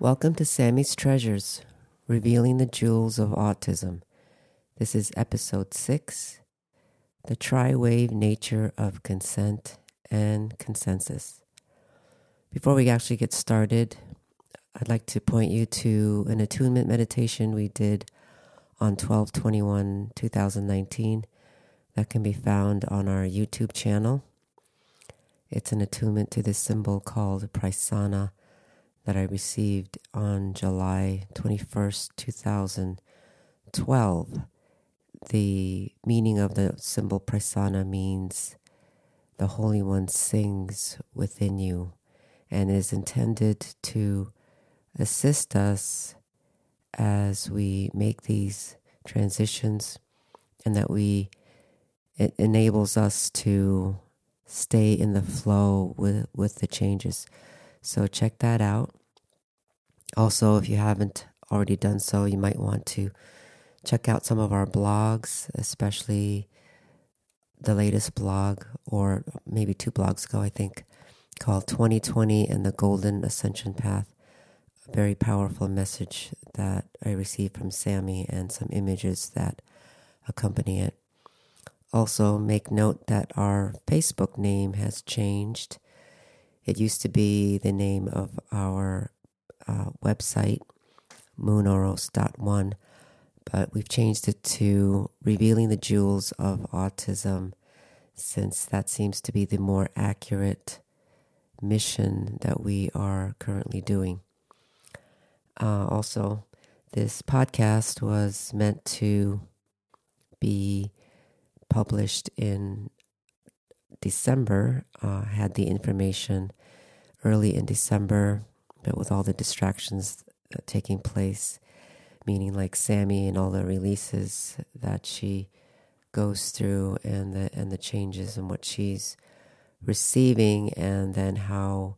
Welcome to Sammy's Treasures, revealing the jewels of autism. This is episode six The Tri Wave Nature of Consent and Consensus. Before we actually get started, I'd like to point you to an attunement meditation we did on 12 21 2019 that can be found on our YouTube channel. It's an attunement to this symbol called Praisana that I received on July 21st, 2012. The meaning of the symbol Praisana means the Holy One sings within you and is intended to assist us as we make these transitions and that we it enables us to stay in the flow with with the changes so check that out also if you haven't already done so you might want to check out some of our blogs especially the latest blog or maybe two blogs ago i think called 2020 and the golden ascension path a very powerful message that i received from sammy and some images that accompany it also, make note that our Facebook name has changed. It used to be the name of our uh, website, moonoros.one, but we've changed it to Revealing the Jewels of Autism, since that seems to be the more accurate mission that we are currently doing. Uh, also, this podcast was meant to be published in December. Uh, had the information early in December, but with all the distractions uh, taking place, meaning like Sammy and all the releases that she goes through and the and the changes and what she's receiving, and then how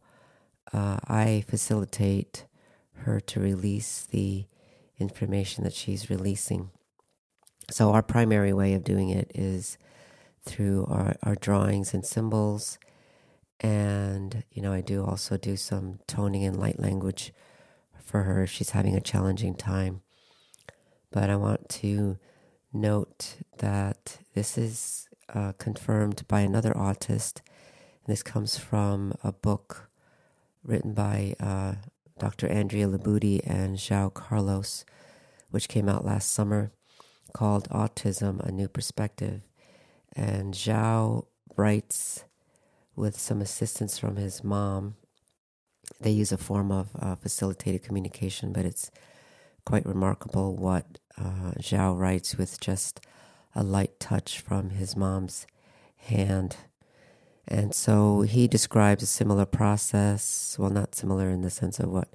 uh, I facilitate her to release the information that she's releasing. So, our primary way of doing it is through our, our drawings and symbols. And, you know, I do also do some toning and light language for her she's having a challenging time. But I want to note that this is uh, confirmed by another autist. This comes from a book written by uh, Dr. Andrea Libutti and João Carlos, which came out last summer called Autism A New Perspective. And João writes with some assistance from his mom. They use a form of uh, facilitated communication, but it's quite remarkable what uh, João writes with just a light touch from his mom's hand. And so he describes a similar process, well, not similar in the sense of what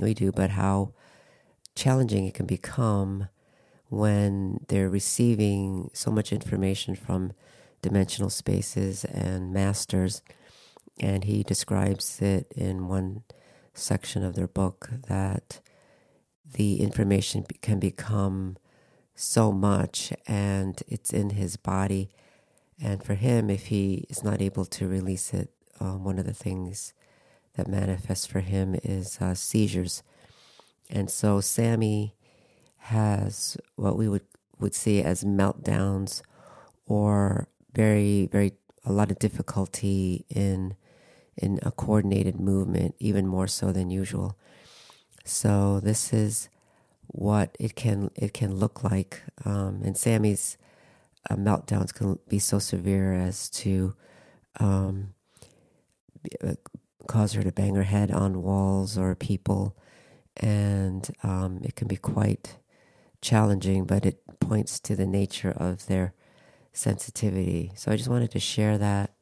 we do, but how challenging it can become when they're receiving so much information from dimensional spaces and masters. And he describes it in one section of their book that the information can become so much and it's in his body. And for him, if he is not able to release it, um, one of the things that manifests for him is uh, seizures. And so Sammy has what we would, would see as meltdowns or very, very, a lot of difficulty in, in a coordinated movement, even more so than usual. So this is what it can, it can look like. Um, and Sammy's uh, meltdowns can be so severe as to, um, uh, cause her to bang her head on walls or people, and um, it can be quite challenging, but it points to the nature of their sensitivity. So I just wanted to share that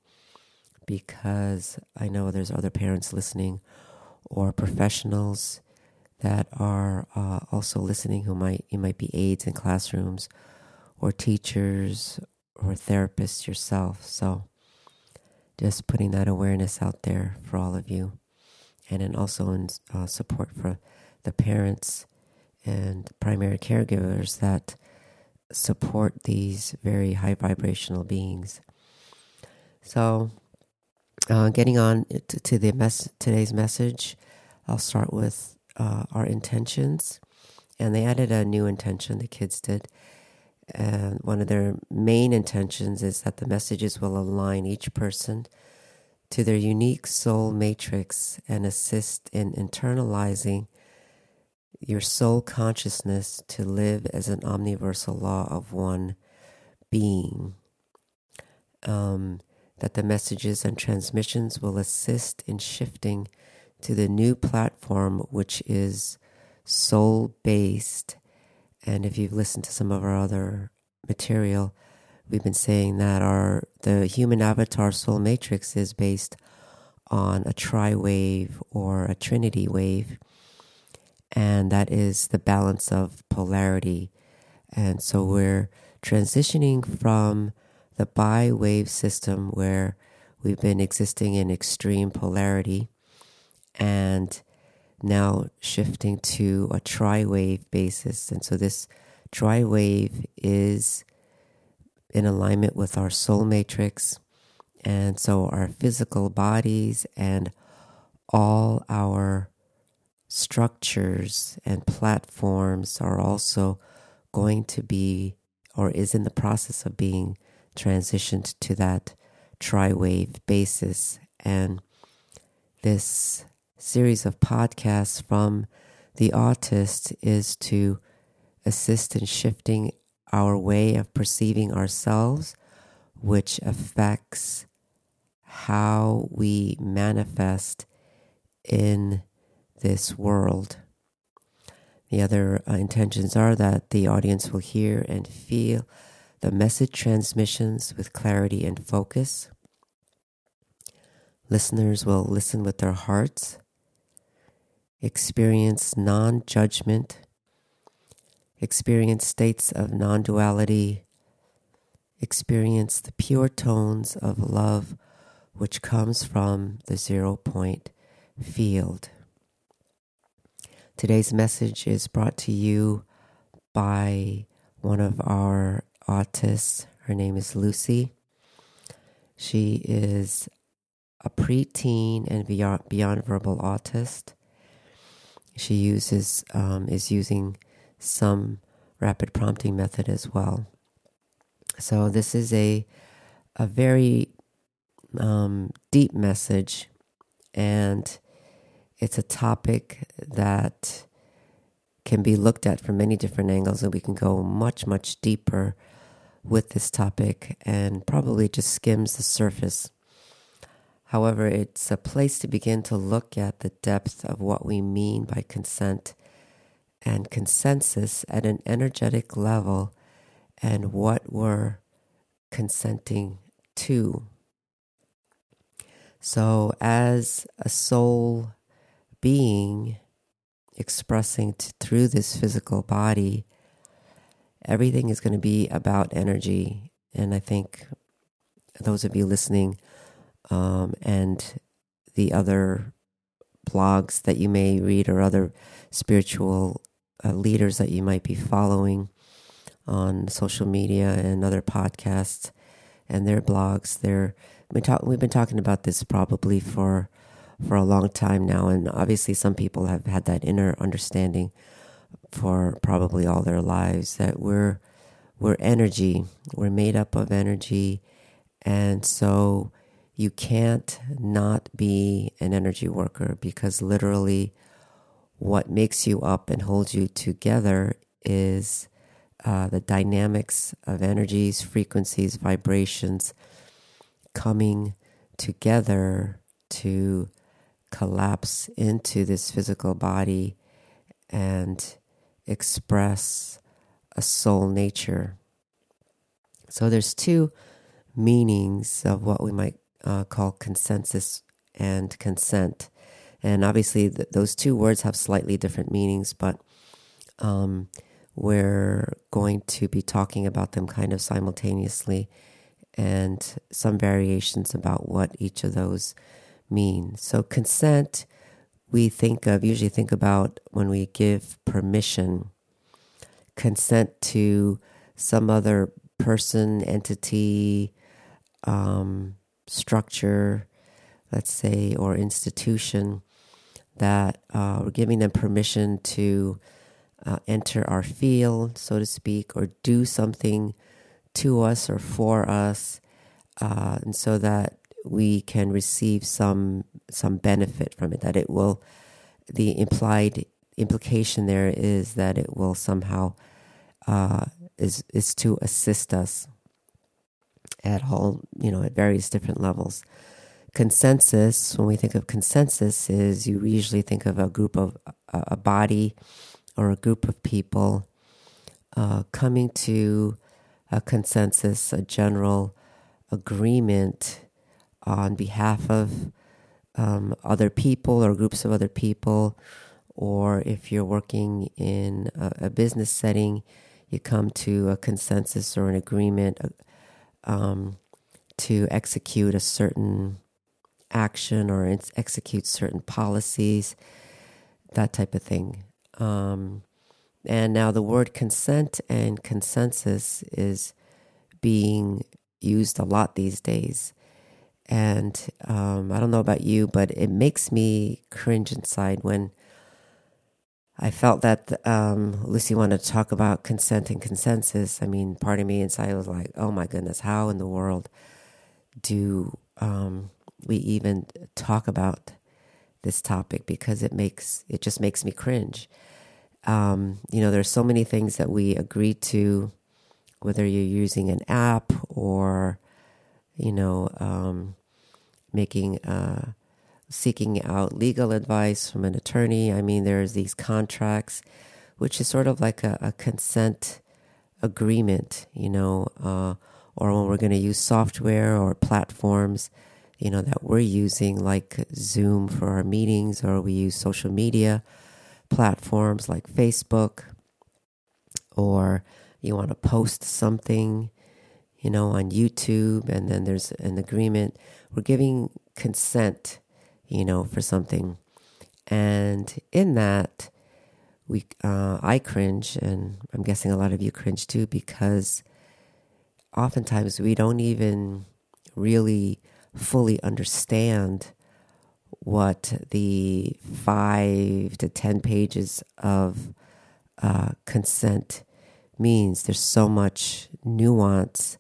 because I know there's other parents listening or professionals that are uh, also listening who might you might be aides in classrooms or teachers or therapists yourself. So just putting that awareness out there for all of you, and then also in uh, support for the parents and primary caregivers that support these very high vibrational beings. So, uh, getting on to, to the mess today's message, I'll start with uh, our intentions, and they added a new intention. The kids did, and one of their main intentions is that the messages will align each person to their unique soul matrix and assist in internalizing your soul consciousness to live as an omniversal law of one being. Um, that the messages and transmissions will assist in shifting to the new platform, which is soul based. And if you've listened to some of our other material, we've been saying that our the human avatar soul matrix is based on a tri wave or a trinity wave, and that is the balance of polarity. And so we're transitioning from the bi wave system where we've been existing in extreme polarity and now shifting to a tri wave basis. And so this tri wave is in alignment with our soul matrix. And so our physical bodies and all our structures and platforms are also going to be or is in the process of being transitioned to that tri wave basis. And this series of podcasts from the autist is to assist in shifting our way of perceiving ourselves, which affects how we manifest in this world. The other uh, intentions are that the audience will hear and feel the message transmissions with clarity and focus. Listeners will listen with their hearts, experience non judgment experience states of non duality, experience the pure tones of love which comes from the zero point field. Today's message is brought to you by one of our autists. Her name is Lucy. She is a preteen and beyond, beyond verbal autist. She uses um, is using some rapid prompting method as well. So this is a a very um, deep message, and it's a topic that can be looked at from many different angles, and we can go much much deeper with this topic, and probably just skims the surface. However, it's a place to begin to look at the depth of what we mean by consent and consensus at an energetic level and what we're consenting to. So, as a soul being expressing t- through this physical body, everything is going to be about energy. And I think those of you listening um, and the other blogs that you may read or other spiritual uh, leaders that you might be following on social media and other podcasts and their blogs. They're we talk, we've been talking about this probably for for a long time now, and obviously some people have had that inner understanding for probably all their lives that we're we're energy, we're made up of energy, and so you can't not be an energy worker because literally what makes you up and holds you together is uh, the dynamics of energies, frequencies, vibrations coming together to collapse into this physical body and express a soul nature. So there's two meanings of what we might uh, call consensus and consent. And obviously, th- those two words have slightly different meanings, but um, we're going to be talking about them kind of simultaneously and some variations about what each of those mean. So, consent, we think of, usually think about when we give permission, consent to some other person, entity, um, structure, let's say, or institution that uh, we're giving them permission to uh, enter our field, so to speak, or do something to us or for us, uh, and so that we can receive some some benefit from it. That it will, the implied implication there is that it will somehow uh, is is to assist us at all, you know, at various different levels. Consensus, when we think of consensus, is you usually think of a group of a body or a group of people uh, coming to a consensus, a general agreement on behalf of um, other people or groups of other people, or if you're working in a, a business setting, you come to a consensus or an agreement uh, um, to execute a certain action or execute certain policies, that type of thing. Um, and now the word consent and consensus is being used a lot these days. And um, I don't know about you, but it makes me cringe inside when I felt that um, Lucy wanted to talk about consent and consensus. I mean, part of me inside was like, oh my goodness, how in the world do um, we even talk about this topic? Because it makes, it just makes me cringe. Um, you know, there's so many things that we agree to, whether you're using an app or, you know, um, making, uh, seeking out legal advice from an attorney. I mean, there's these contracts, which is sort of like a, a consent agreement, you know, uh, or when we're going to use software or platforms, you know, that we're using, like Zoom for our meetings, or we use social media platforms like Facebook, or you want to post something, you know, on YouTube, and then there's an agreement. We're giving consent, you know, for something, and in that, we uh, I cringe, and I'm guessing a lot of you cringe too, because oftentimes we don't even really fully understand what the five to ten pages of uh, consent means. There's so much nuance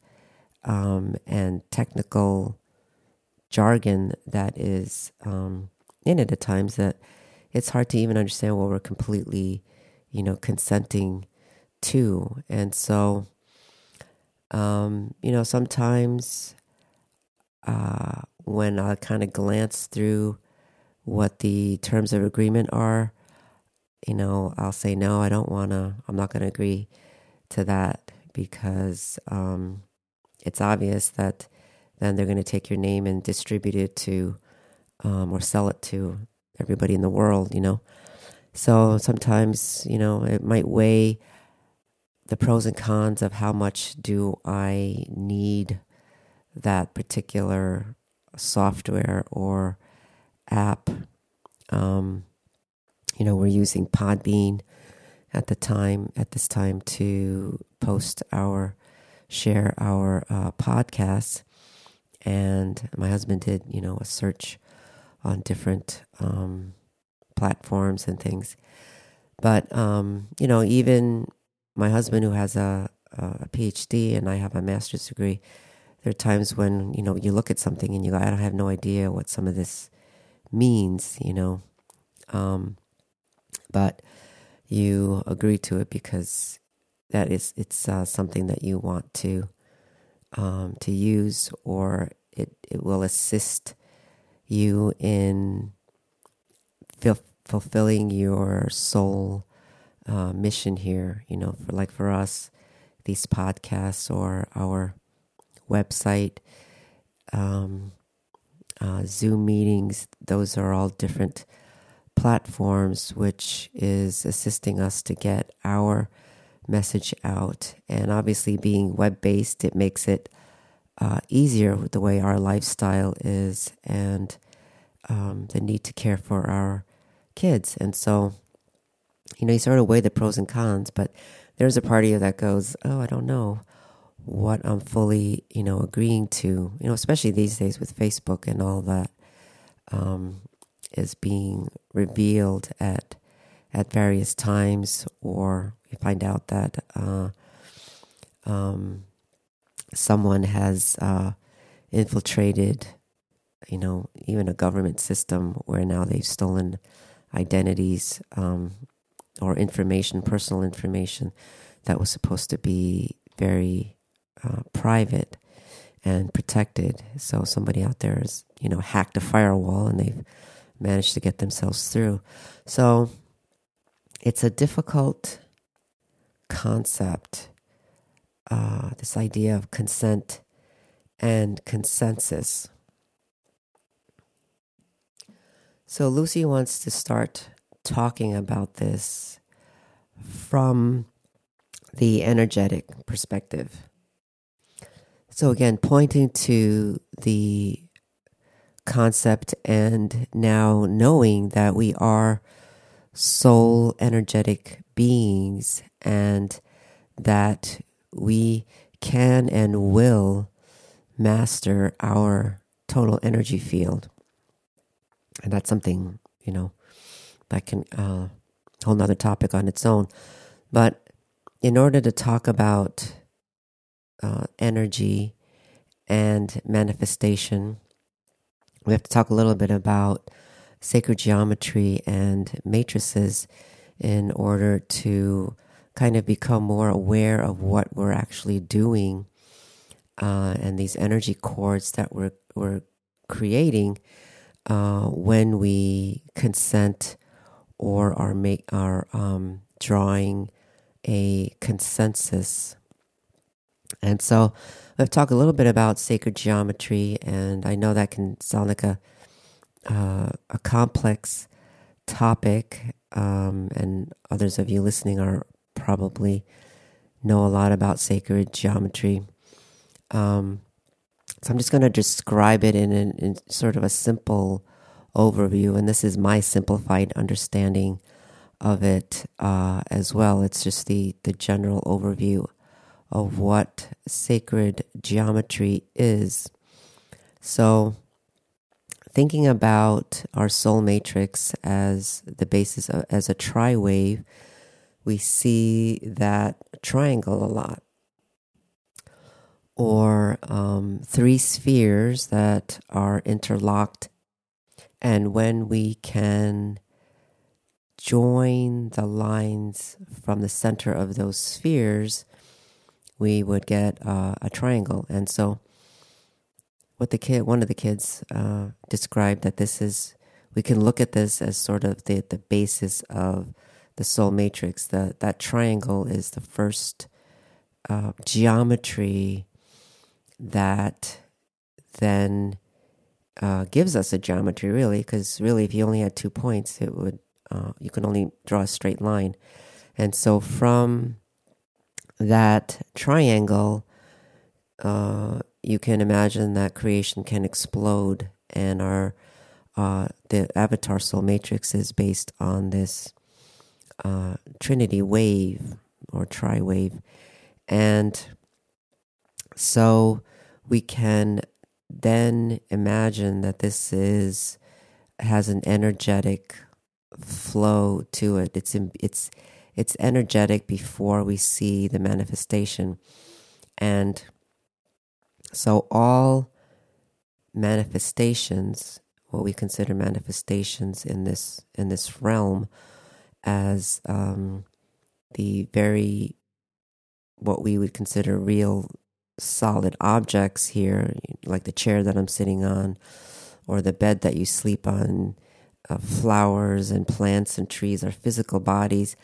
um, and technical jargon that is um, in it at times that it's hard to even understand what we're completely, you know, consenting to. And so, um, you know, sometimes uh, when I kind of glance through what the terms of agreement are, you know, I'll say, no, I don't want to, I'm not going to agree to that because um, it's obvious that then they're going to take your name and distribute it to um, or sell it to everybody in the world, you know. So sometimes, you know, it might weigh the pros and cons of how much do I need that particular software or app. Um, you know, we're using Podbean at the time at this time to post our share our uh, podcasts, and my husband did you know a search on different um, platforms and things. But um, you know, even my husband who has a, a PhD and I have a master's degree, there are times when you know you look at something and you go, I don't have no idea what some of this means, you know, um, but you agree to it because that is it's uh, something that you want to um, to use, or it it will assist you in fil- fulfilling your soul uh, mission here. You know, for like for us, these podcasts or our website, um, uh, Zoom meetings, those are all different platforms, which is assisting us to get our message out. And obviously, being web based, it makes it uh, easier with the way our lifestyle is and um, the need to care for our kids. And so, you know, you sort of weigh the pros and cons, but there's a part of you that goes, oh, I don't know what I'm fully, you know, agreeing to, you know, especially these days with Facebook and all that. Um, is being revealed at at various times, or you find out that uh, um, someone has uh, infiltrated, you know, even a government system where now they've stolen identities um, or information, personal information that was supposed to be very uh, private and protected. So somebody out there has, you know, hacked a firewall and they've managed to get themselves through. So it's a difficult concept, uh, this idea of consent and consensus. So Lucy wants to start talking about this from the energetic perspective. So, again, pointing to the concept and now knowing that we are soul energetic beings and that we can and will master our total energy field. And that's something, you know, that can uh, whole nother topic on its own. But in order to talk about uh, energy and manifestation. We have to talk a little bit about sacred geometry and matrices in order to kind of become more aware of what we're actually doing uh, and these energy cords that we're, we're creating uh, when we consent or are make are um, drawing a consensus. And so I've talked a little bit about sacred geometry, and I know that can sound like a uh, a complex topic, um, and others of you listening are probably know a lot about sacred geometry. Um, so I'm just going to describe it in, in, in, sort of a simple overview, and this is my simplified understanding of it uh, as well. It's just the the general overview of what sacred geometry is. So, thinking about our soul matrix as the basis of, as a tri-wave, we see that triangle a lot, or um, three spheres that are interlocked, and when we can join the lines from the center of those spheres we would get uh, a triangle. And so, what the kid, one of the kids, uh, described that this is, we can look at this as sort of the, the basis of the soul matrix. The, that triangle is the first uh, geometry that then uh, gives us a geometry, really, because really, if you only had two points, it would, uh, you can only draw a straight line. And so, from that triangle, uh, you can imagine that creation can explode, and our uh, the avatar soul matrix is based on this uh, trinity wave or tri wave, and so we can then imagine that this is has an energetic flow to it. It's it's it's energetic before we see the manifestation. And so all manifestations, what we consider manifestations in this in this realm, as um, the very what we would consider real solid objects here, like the chair that I'm sitting on, or the bed that you sleep on, uh, flowers and plants and trees are physical bodies.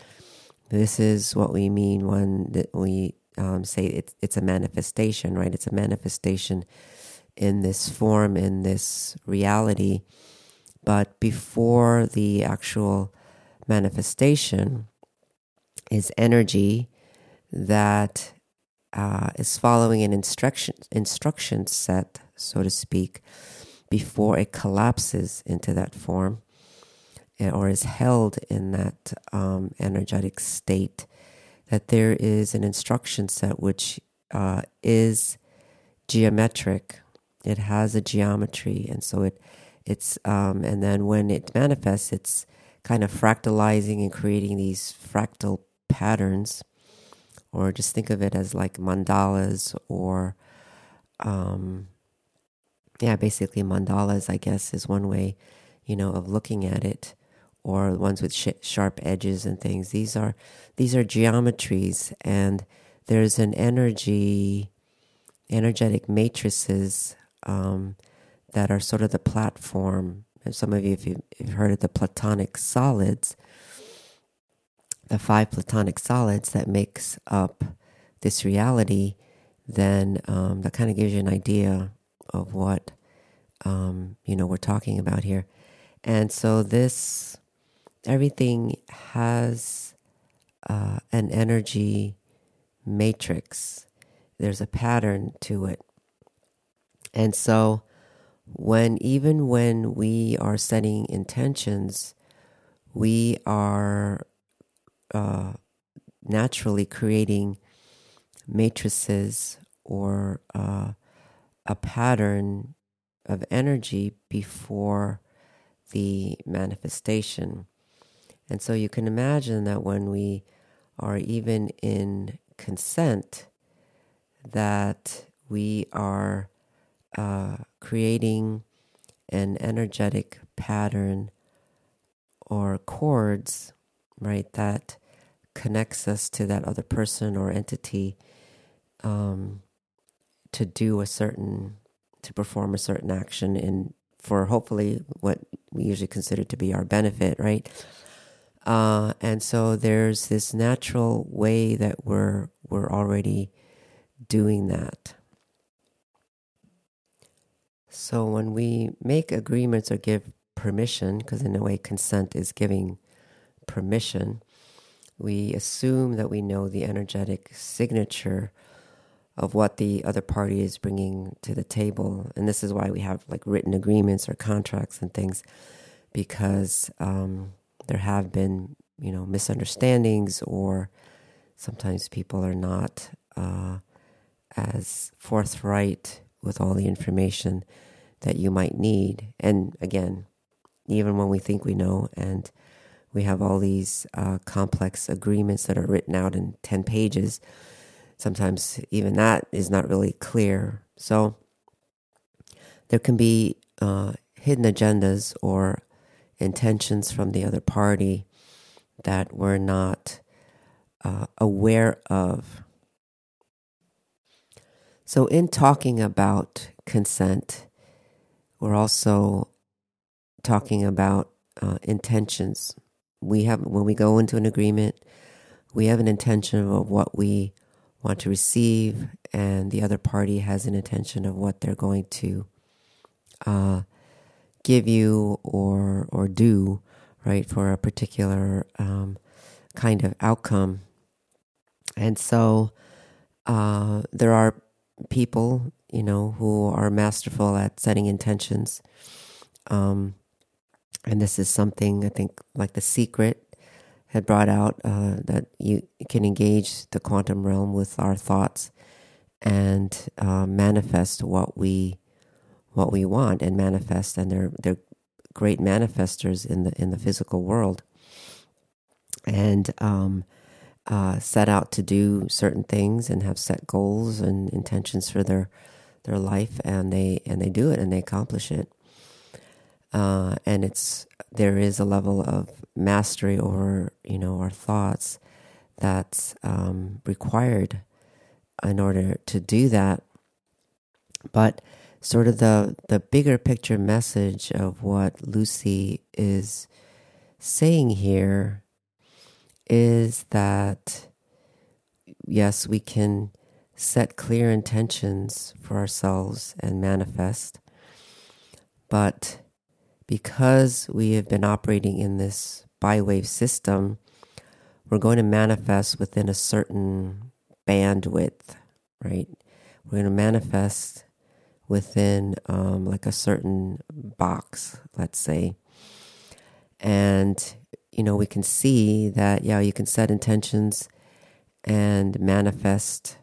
This is what we mean when we um, say it's it's a manifestation, right? It's a manifestation in this form, in this reality. But before the actual manifestation is energy that uh, is following an instruction instruction set, so to speak, before it collapses into that form or is held in that um, energetic state, that there is an instruction set which uh, is geometric. It has a geometry, and so it it's um, and then when it manifests, it's kind of fractalizing and creating these fractal patterns, or just think of it as like mandalas or, um, yeah, basically mandalas. I guess is one way, you know, of looking at it, or ones with sh- sharp edges and things. These are these are geometries, and there's an energy, energetic matrices um, that are sort of the platform and some of you, if you've heard of the Platonic solids, the five Platonic solids that makes up this reality, then um, that kind of gives you an idea of what um, you know we're talking about here. And so this, everything has uh, an energy matrix. There's a pattern to it, and so when even when we are setting intentions, we are uh, naturally creating matrices or uh, a pattern of energy before the manifestation. And so you can imagine that when we are even in consent, that we are uh, creating an energetic pattern or cords, right, that connects us to that other person or entity um, to do a certain, to perform a certain action in for hopefully what we usually consider to be our benefit, right? Uh, and so there's this natural way that we're we're already doing that. So when we make agreements or give permission, because in a way consent is giving permission, we assume that we know the energetic signature of what the other party is bringing to the table. And this is why we have like written agreements or contracts and things, because um, there have been, you know, misunderstandings or sometimes people are not uh, as forthright with all the information that you might need. And again, even when we think we know, and we have all these uh, complex agreements that are written out in 10 pages, sometimes even that is not really clear. So there can be uh, hidden agendas or intentions from the other party that we're not uh, aware of. So, in talking about consent, we're also talking about uh, intentions. We have, when we go into an agreement, we have an intention of what we want to receive, and the other party has an intention of what they're going to uh, give you or or do, right, for a particular um, kind of outcome. And so uh, there are people you know, who are masterful at setting intentions. Um, and this is something I think, like The Secret had brought out, uh, that you can engage the quantum realm with our thoughts and uh, manifest what we what we want and manifest. And they're they're great manifestors in the in the physical world. And um, uh, set out to do certain things and have set goals and intentions for their their life, and they and they do it and they accomplish it. Uh, and it's there is a level of mastery over you know our thoughts that's um, required in order to do that. But sort of the the bigger picture message of what Lucy is saying here is that yes, we can set clear intentions for ourselves and manifest. But because we have been operating in this bi-wave system, we're going to manifest within a certain bandwidth, right? We're going to manifest within um, like a certain box, let's say. And, you know, we can see that, yeah, you can set intentions and manifest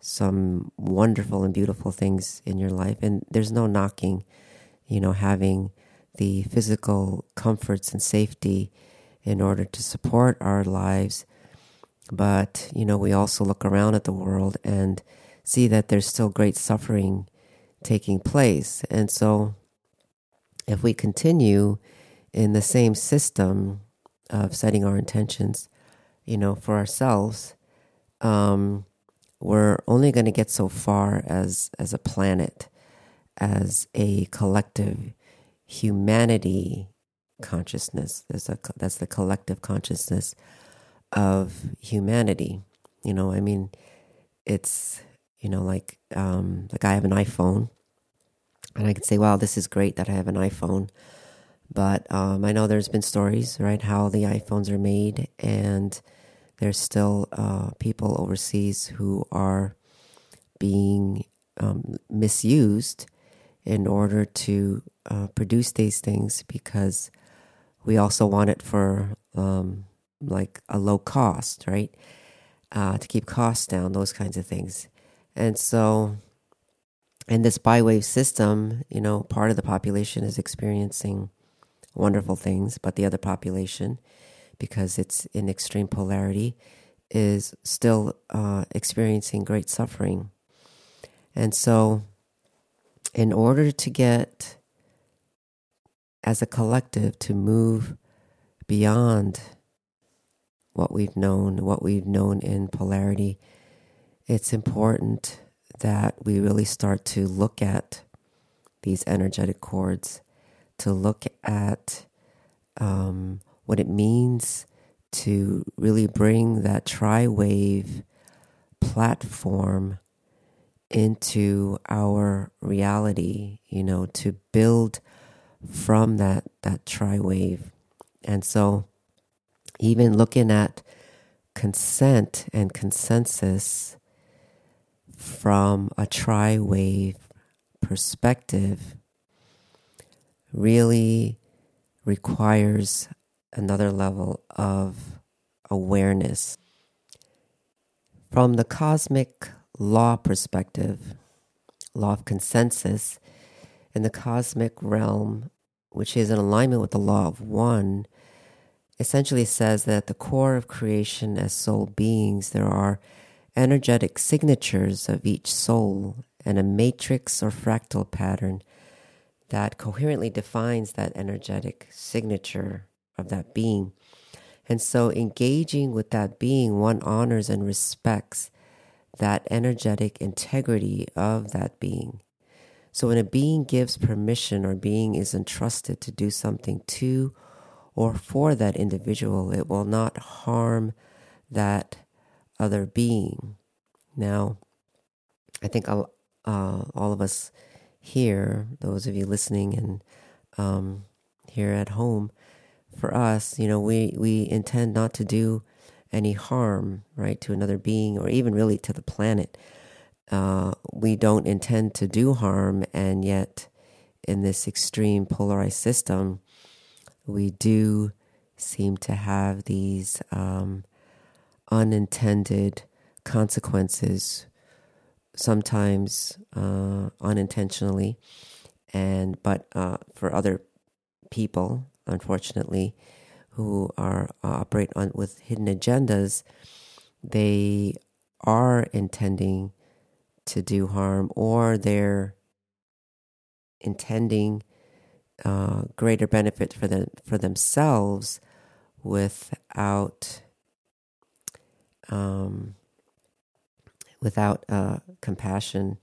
some wonderful and beautiful things in your life. And there's no knocking, you know, having the physical comforts and safety in order to support our lives. But, you know, we also look around at the world and see that there's still great suffering taking place. And so, if we continue in the same system of setting our intentions, you know, for ourselves, um, we're only going to get so far as as a planet, as a collective humanity consciousness. There's a that's the collective consciousness of humanity. You know, I mean, it's you know like um, like I have an iPhone, and I could say, "Wow, this is great that I have an iPhone." But um, I know there's been stories, right, how the iPhones are made, and there's still uh, people overseas who are being um, misused in order to uh, produce these things because we also want it for um, like a low cost, right? Uh, to keep costs down, those kinds of things. And so, in this bi-wave system, you know, part of the population is experiencing wonderful things, but the other population, because it's in extreme polarity, is still uh, experiencing great suffering. And so, in order to get as a collective to move beyond what we've known, what we've known in polarity, it's important that we really start to look at these energetic cords, to look at um, what it means to really bring that tri wave platform into our reality, you know, to build from that that tri wave. And so even looking at consent and consensus from a tri wave perspective really requires another level of awareness. From the cosmic law perspective, law of consensus, in the cosmic realm, which is in alignment with the law of one, essentially says that at the core of creation as soul beings, there are energetic signatures of each soul and a matrix or fractal pattern that coherently defines that energetic signature of that being. And so, engaging with that being, one honors and respects that energetic integrity of that being. So when a being gives permission or being is entrusted to do something to or for that individual, it will not harm that other being. Now, I think uh, all of us here, those of you listening and um, here at home, for us, you know, we, we intend not to do any harm, right, to another being or even really to the planet uh, we don't intend to do harm, and yet in this extreme polarized system, we do seem to have these um, unintended consequences, sometimes uh, unintentionally, and but uh, for other people, unfortunately, who are uh, operate on with hidden agendas, they are intending to do harm or they're intending uh, greater benefit for them for themselves without um, without uh, compassion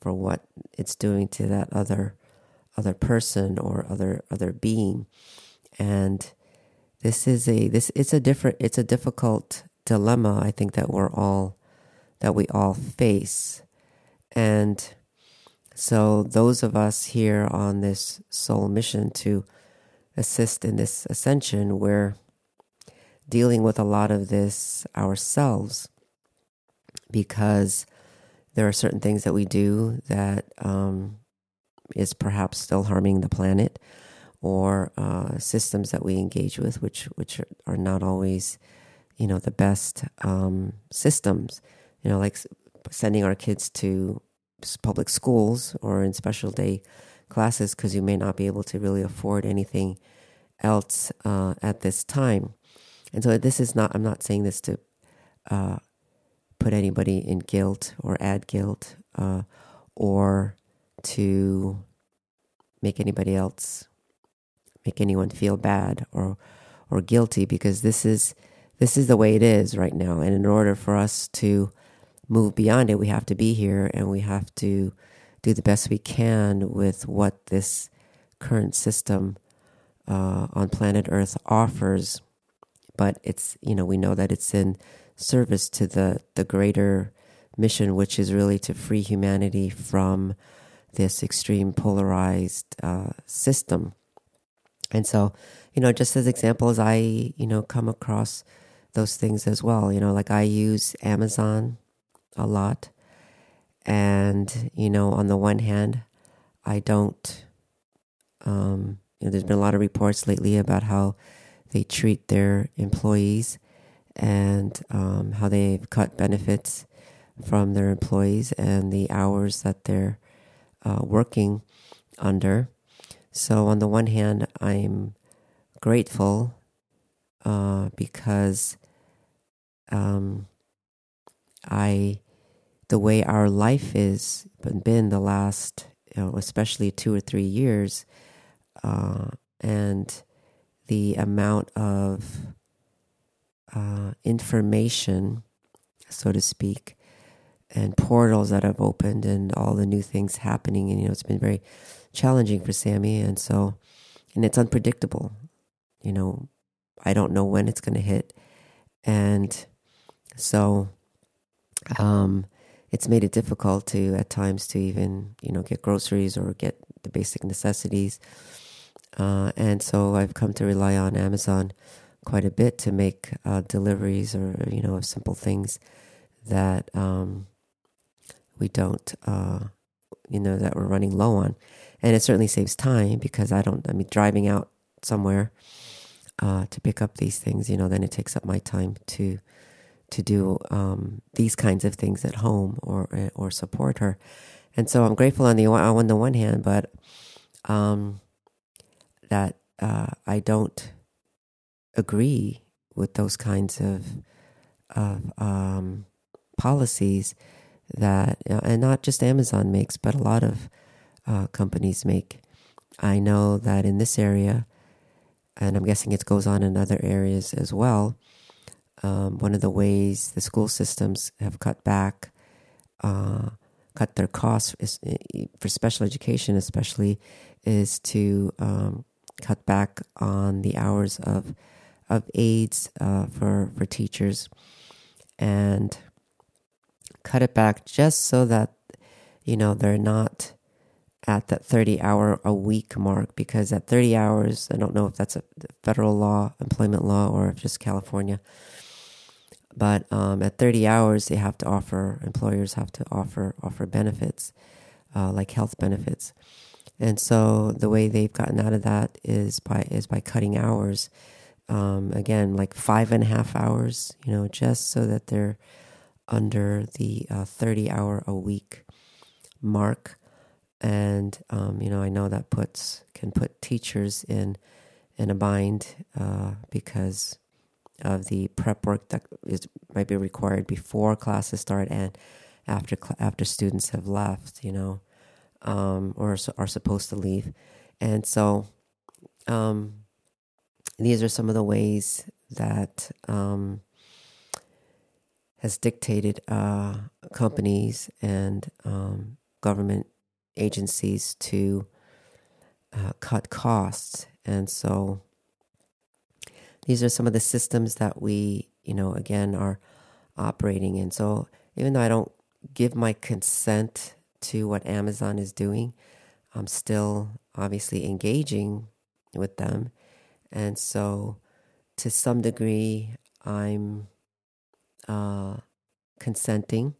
for what it's doing to that other other person or other other being. And this is a this it's a different it's a difficult dilemma i think that we're all that we all face. And so, those of us here on this soul mission to assist in this ascension, we're dealing with a lot of this ourselves because there are certain things that we do that um, is perhaps still harming the planet or uh, systems that we engage with which which are not always you know the best um, systems you know like sending our kids to public schools or in special day classes because you may not be able to really afford anything else uh, at this time. And so this is not, I'm not saying this to uh, put anybody in guilt or add guilt uh, or to make anybody else, make anyone feel bad or, or guilty because this is, this is the way it is right now. And in order for us to move beyond it, we have to be here and we have to do the best we can with what this current system uh, on planet Earth offers. But it's, you know, we know that it's in service to the, the greater mission, which is really to free humanity from this extreme polarized uh, system. And so, you know, just as examples, I, you know, come across those things as well. You know, like I use Amazon a lot. And, you know, on the one hand, I don't, um, you know, there's been a lot of reports lately about how they treat their employees and um, how they've cut benefits from their employees and the hours that they're uh, working under. So, on the one hand, I'm grateful uh, because um, I, the way our life is been the last, you know, especially two or three years, uh, and the amount of uh, information, so to speak, and portals that have opened and all the new things happening. And, you know, it's been very challenging for Sammy. And so, and it's unpredictable. You know, I don't know when it's going to hit. And so, um, it's made it difficult to, at times, to even, you know, get groceries or get the basic necessities. Uh, and so I've come to rely on Amazon quite a bit to make uh, deliveries or you know simple things that um, we don't uh, you know that we're running low on. And it certainly saves time because i don't i mean driving out somewhere uh, to pick up these things you know then it takes up my time to to do um, these kinds of things at home or or support her. And so i'm grateful on the on the one hand but um, that uh, i don't agree with those kinds of of um, policies that, and not just Amazon makes, but a lot of uh, companies make. I know that in this area, and I'm guessing it goes on in other areas as well. Um, one of the ways the school systems have cut back, uh, cut their costs is, for special education, especially, is to um, cut back on the hours of of aides uh, for for teachers, and cut it back just so that you know they're not at that 30 hour a week mark because at 30 hours i don't know if that's a federal law employment law or if just california but um, at 30 hours they have to offer employers have to offer offer benefits uh, like health benefits and so the way they've gotten out of that is by is by cutting hours um, again like five and a half hours you know just so that they're under the uh, 30 hour a week mark. And um, you know i know that puts can put teachers in in a bind uh, because of the prep work that is might be required before classes start and after after students have left you know um, or are supposed to leave and so um, these are some of the ways that um, has dictated uh, companies and um, government agencies to uh, cut costs. And so these are some of the systems that we, you know, again, are operating in. So even though I don't give my consent to what Amazon is doing, I'm still obviously engaging with them. And so to some degree, I'm uh, consenting,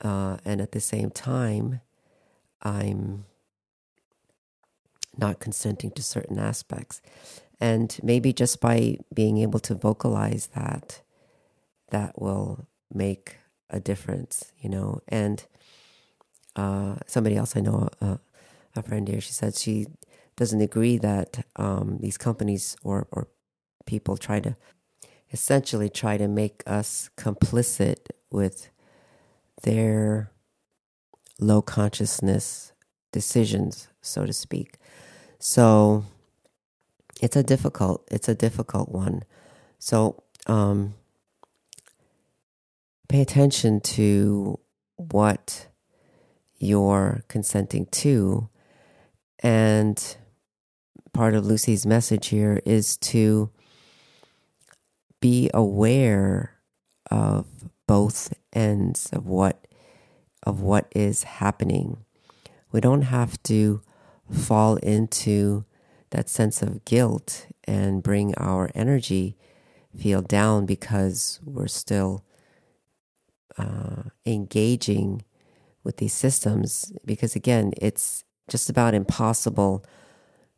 uh, and at the same time, I'm not consenting to certain aspects. And maybe just by being able to vocalize that, that will make a difference, you know. And uh, somebody else I know, uh, a friend here. She said she doesn't agree that um, these companies or, or people try to essentially try to make us complicit with their low consciousness decisions, so to speak. So it's a difficult it's a difficult one. So um, pay attention to what you're consenting to. And part of Lucy's message here is to be aware of both ends of what of what is happening. We don't have to fall into that sense of guilt and bring our energy feel down because we're still uh, engaging with these systems because again it's just about impossible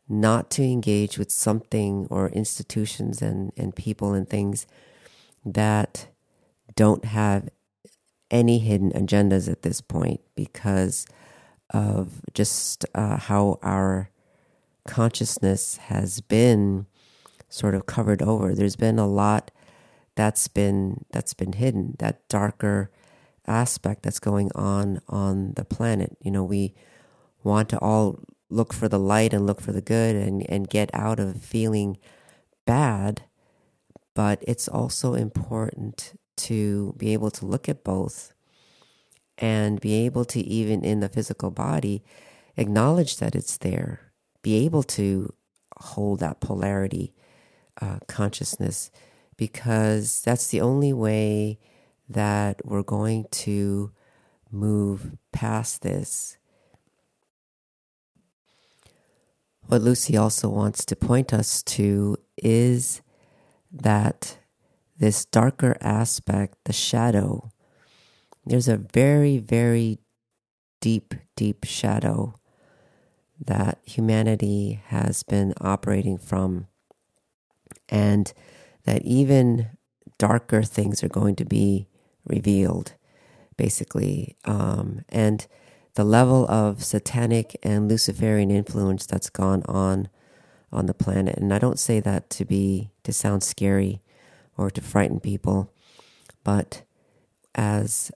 not to engage with something or institutions and, and people and things that don't have any hidden agendas at this point because of just uh, how our consciousness has been sort of covered over. There's been a lot that's been that's been hidden. That darker aspect that's going on on the planet. You know, we want to all look for the light and look for the good and, and get out of feeling bad, but it's also important to be able to look at both and be able to, even in the physical body, acknowledge that it's there, be able to hold that polarity uh, consciousness, because that's the only way that we're going to move past this. What Lucy also wants to point us to is that this darker aspect, the shadow, there's a very, very deep, deep shadow that humanity has been operating from, and that even darker things are going to be revealed, basically. Um, and the level of satanic and Luciferian influence that's gone on on the planet. And I don't say that to be to sound scary or to frighten people, but as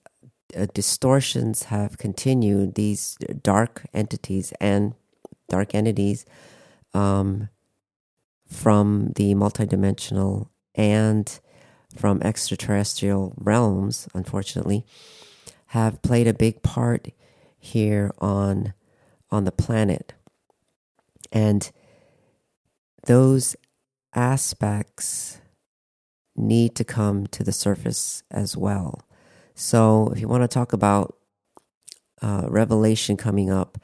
uh, distortions have continued, these dark entities and dark entities um, from the multidimensional and from extraterrestrial realms, unfortunately, have played a big part here on on the planet. And those aspects need to come to the surface as well. So, if you want to talk about uh, revelation coming up,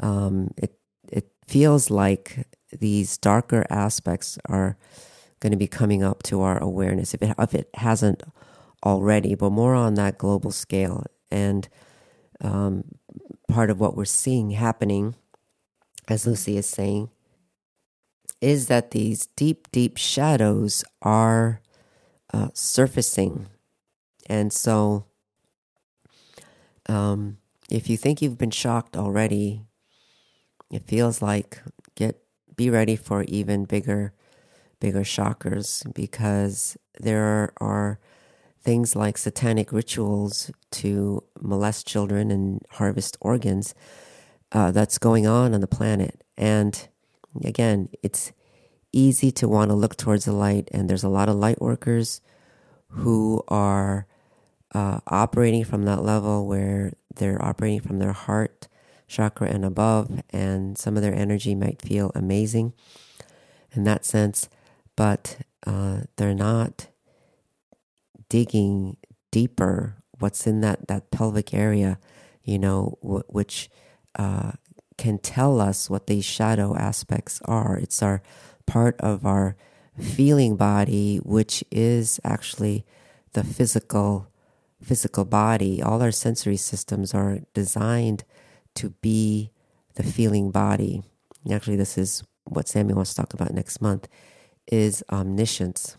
um, it it feels like these darker aspects are going to be coming up to our awareness if it, if it hasn't already, but more on that global scale. And um, part of what we're seeing happening, as Lucy is saying, is that these deep, deep shadows are uh, surfacing. And so, um, if you think you've been shocked already, it feels like get be ready for even bigger bigger shockers because there are things like satanic rituals to molest children and harvest organs uh, that's going on on the planet. And again, it's easy to want to look towards the light, and there's a lot of light workers who are uh, operating from that level where they're operating from their heart chakra and above, and some of their energy might feel amazing in that sense but uh, they're not digging deeper what's in that, that pelvic area, you know, w- which uh, can tell us what these shadow aspects are. It's our part of our feeling body, which is actually the physical physical body. All our sensory systems are designed to be the feeling body. actually, this is what Samuel wants to talk about next month is omniscience,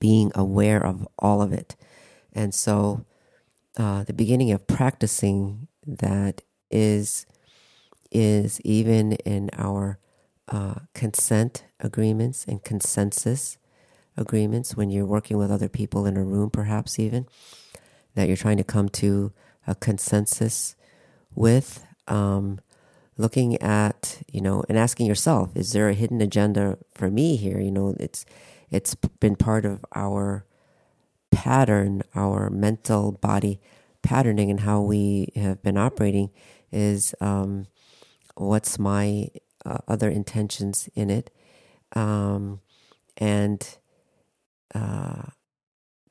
being aware of all of it. And so, uh, the beginning of practicing that is is even in our uh, consent agreements and consensus agreements when you're working with other people in a room, perhaps even that you're trying to come to a consensus with. Um, looking at you know and asking yourself is there a hidden agenda for me here? You know it's it's been part of our pattern our mental body patterning and how we have been operating is um, what's my uh, other intentions in it. Um, and uh,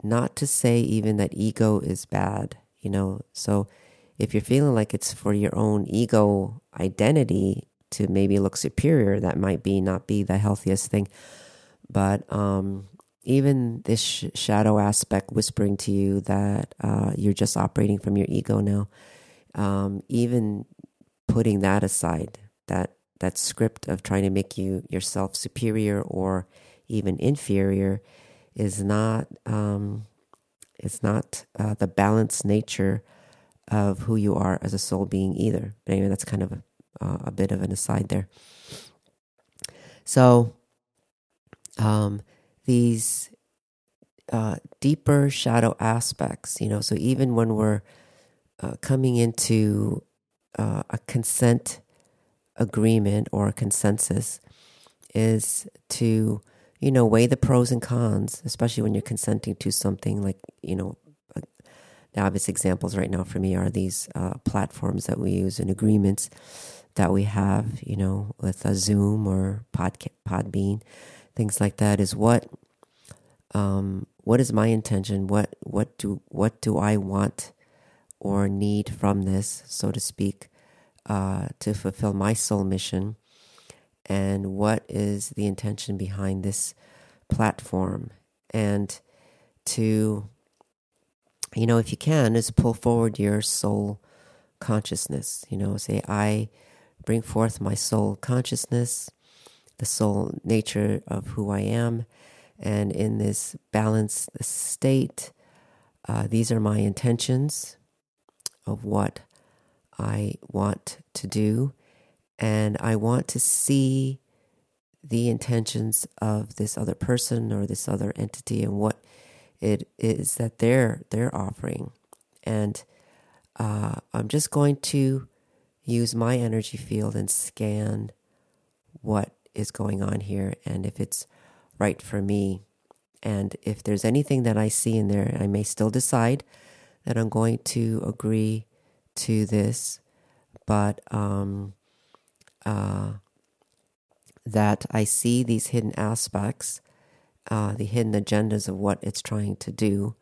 not to say even that ego is bad you know so if you're feeling like it's for your own ego identity to maybe look superior, that might be not be the healthiest thing. But um, even this sh- shadow aspect whispering to you that uh, you're just operating from your ego now, um, even putting that aside, that that script of trying to make you yourself superior or even inferior is not um, it's not uh, the balanced nature of who you are as a soul being either. But anyway, that's kind of a, uh, a bit of an aside there. So, um, these uh, deeper shadow aspects, you know, so even when we're uh, coming into uh, a consent agreement or a consensus, is to, you know, weigh the pros and cons, especially when you're consenting to something like, you know, the obvious examples right now for me are these uh, platforms that we use and agreements that we have, you know, with a Zoom or Pod Podbean, things like that. Is what um, what is my intention? What what do what do I want or need from this, so to speak, uh, to fulfill my soul mission? And what is the intention behind this platform? And to you know, if you can, is pull forward your soul consciousness. You know, say, I bring forth my soul consciousness, the soul nature of who I am, and in this balanced state, uh, these are my intentions of what I want to do, and I want to see the intentions of this other person or this other entity and what it is that they're they're offering, and uh, I'm just going to use my energy field and scan what is going on here, and if it's right for me, and if there's anything that I see in there, I may still decide that I'm going to agree to this, but um, uh, that I see these hidden aspects uh, the hidden agendas of what it's trying to do.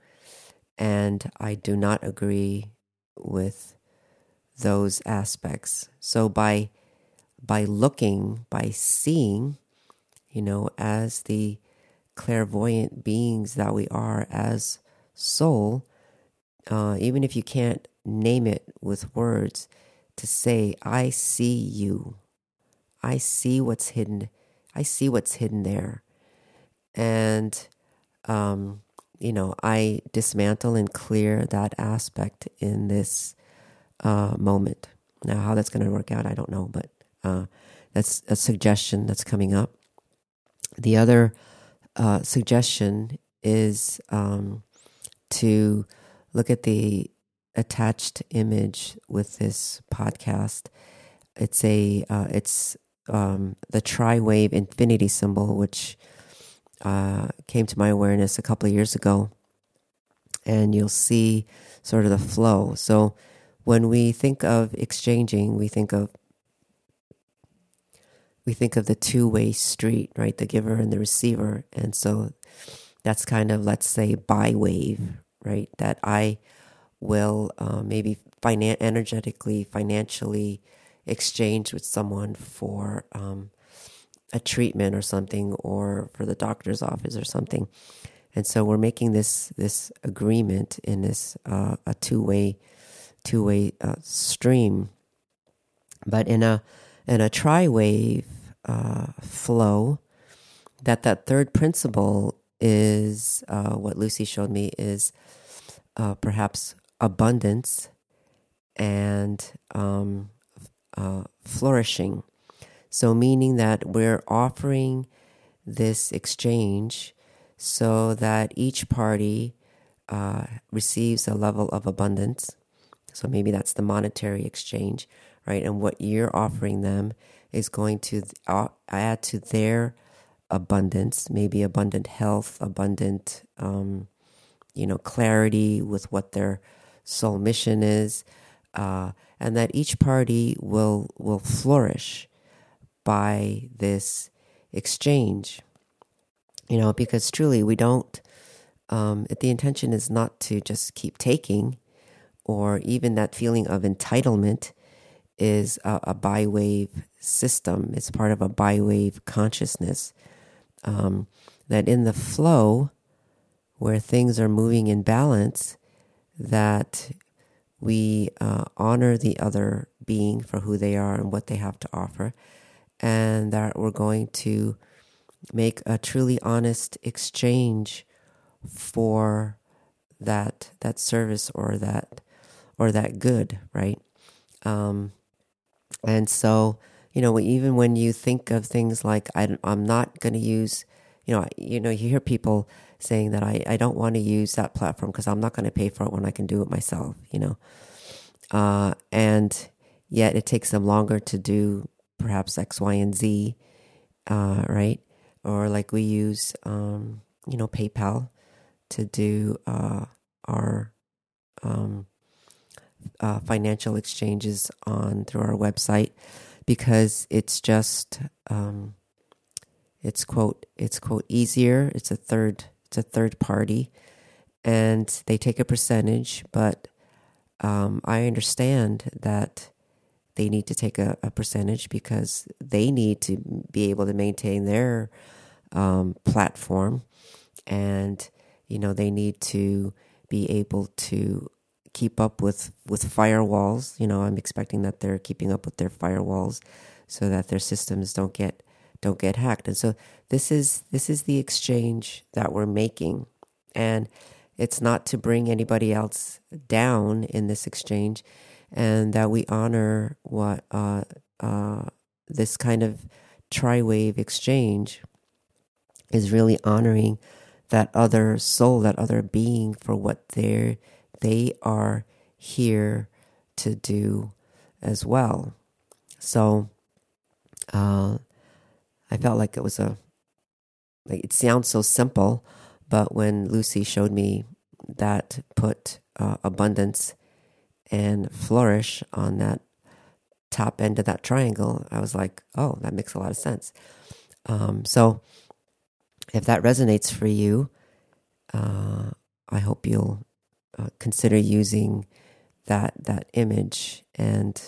And I do not agree with those aspects. So by by looking, by seeing, you know, as the clairvoyant beings that we are as soul, uh, even if you can't name it with words, to say, I see you. I see what's hidden. I see what's hidden there and um, you know I dismantle and clear that aspect in this uh, moment. Now, how that's going to work out, I don't know, but uh, that's a suggestion that's coming up. The other uh, suggestion is um, to look at the attached image with this podcast. It's a uh, it's um, the tri wave infinity symbol, which uh, came to my awareness a couple of years ago, and you'll see sort of the flow. So when we think of exchanging, we think of we think of the two-way street, right? The giver and the receiver, and so that's kind of let's say bi wave, right? That I will uh, maybe finan- energetically, financially exchange with someone for um, a treatment or something or for the doctor's office or something. And so we're making this this agreement in this uh, a two way two way uh, stream, but in a in a tri wave uh, flow, that that third principle is uh, what Lucy showed me is uh, perhaps abundance and um, uh, flourishing. So, meaning that we're offering this exchange so that each party uh, receives a level of abundance. So, maybe that's the monetary exchange, right? And what you're offering them is going to uh, add to their abundance, maybe abundant health, abundant, um, you know, clarity with what their soul mission is, uh, and that each party will will flourish by this exchange. You know, because truly we don't. Um, the intention is not to just keep taking, or even that feeling of entitlement is a, a bi-wave system. It's part of a bi-wave consciousness. Um, that in the flow, where things are moving in balance, that we uh, honor the other being for who they are and what they have to offer, and that we're going to make a truly honest exchange for that that service or that or that good, right? Um, and so, you know, even when you think of things like I, I'm not going to use, you know, you know, you hear people saying that I, I don't want to use that platform because I'm not going to pay for it when I can do it myself, you know. Uh, and yet it takes them longer to do perhaps X, Y, and Z, uh, right? Or like we use, um, you know, PayPal to do uh, our um, uh, financial exchanges on through our website because it's just um, it's quote it's quote easier. It's a third it's a third party, and they take a percentage. But um, I understand that they need to take a, a, percentage because they need to be able to maintain their um, platform, and you know they need to be able to keep up with with firewalls. You know, I'm expecting that they're keeping up with their firewalls so that their systems don't get don't get hacked. And so this is this is the exchange that we're making, and it's not to bring anybody else down in this exchange, and that we honor what uh, uh, this kind of tri-wave exchange is really honoring that other soul, that other being for what they're they are here to do as well. So, uh, I felt like it was a like it sounds so simple, but when Lucy showed me that put uh, abundance and flourish on that top end of that triangle, I was like, oh, that makes a lot of sense. Um, so, if that resonates for you, uh, I hope you'll uh, consider using that that image, and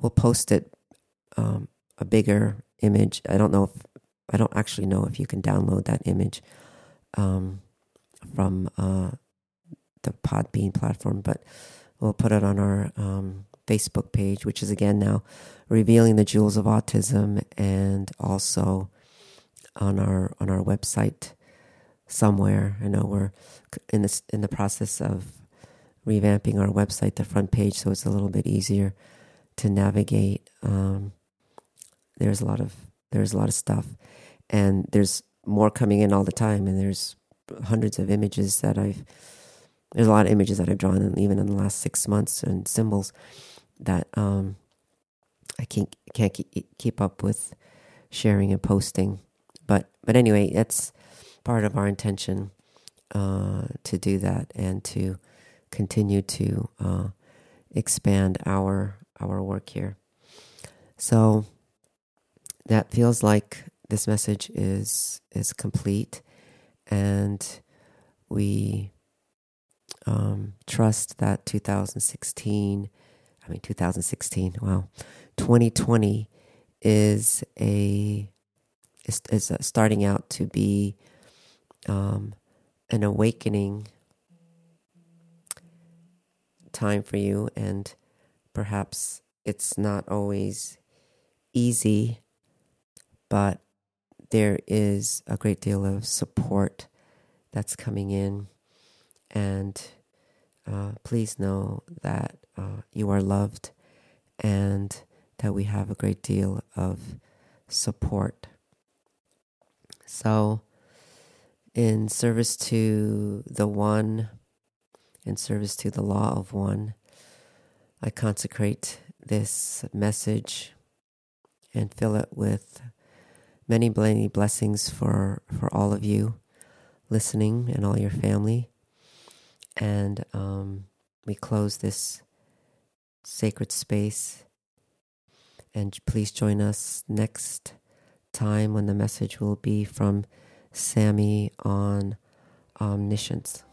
we'll post it um, a bigger image. I don't know if I don't actually know if you can download that image um, from uh, the Podbean platform, but we'll put it on our um, Facebook page, which is again now revealing the jewels of autism, and also on our on our website somewhere. I know we're in this in the process of revamping our website, the front page, so it's a little bit easier to navigate. Um, there's a lot of there's a lot of stuff, and there's more coming in all the time, and there's hundreds of images that I've there's a lot of images that I've drawn, even in the last six months, and symbols that um, I can't can't keep, keep up with sharing and posting. But but anyway, that's part of our intention uh, to do that and to continue to uh, expand our our work here. So that feels like this message is is complete, and we um, trust that 2016. I mean, 2016. Wow, 2020 is a is, is starting out to be um, an awakening time for you, and perhaps it's not always easy but there is a great deal of support that's coming in. And uh, please know that uh, you are loved and that we have a great deal of support. So, in service to the One, in service to the law of One, I consecrate this message and fill it with many, many blessings for, for all of you listening and all your family. And um, we close this sacred space. And please join us next time when the message will be from Sammy on omniscience.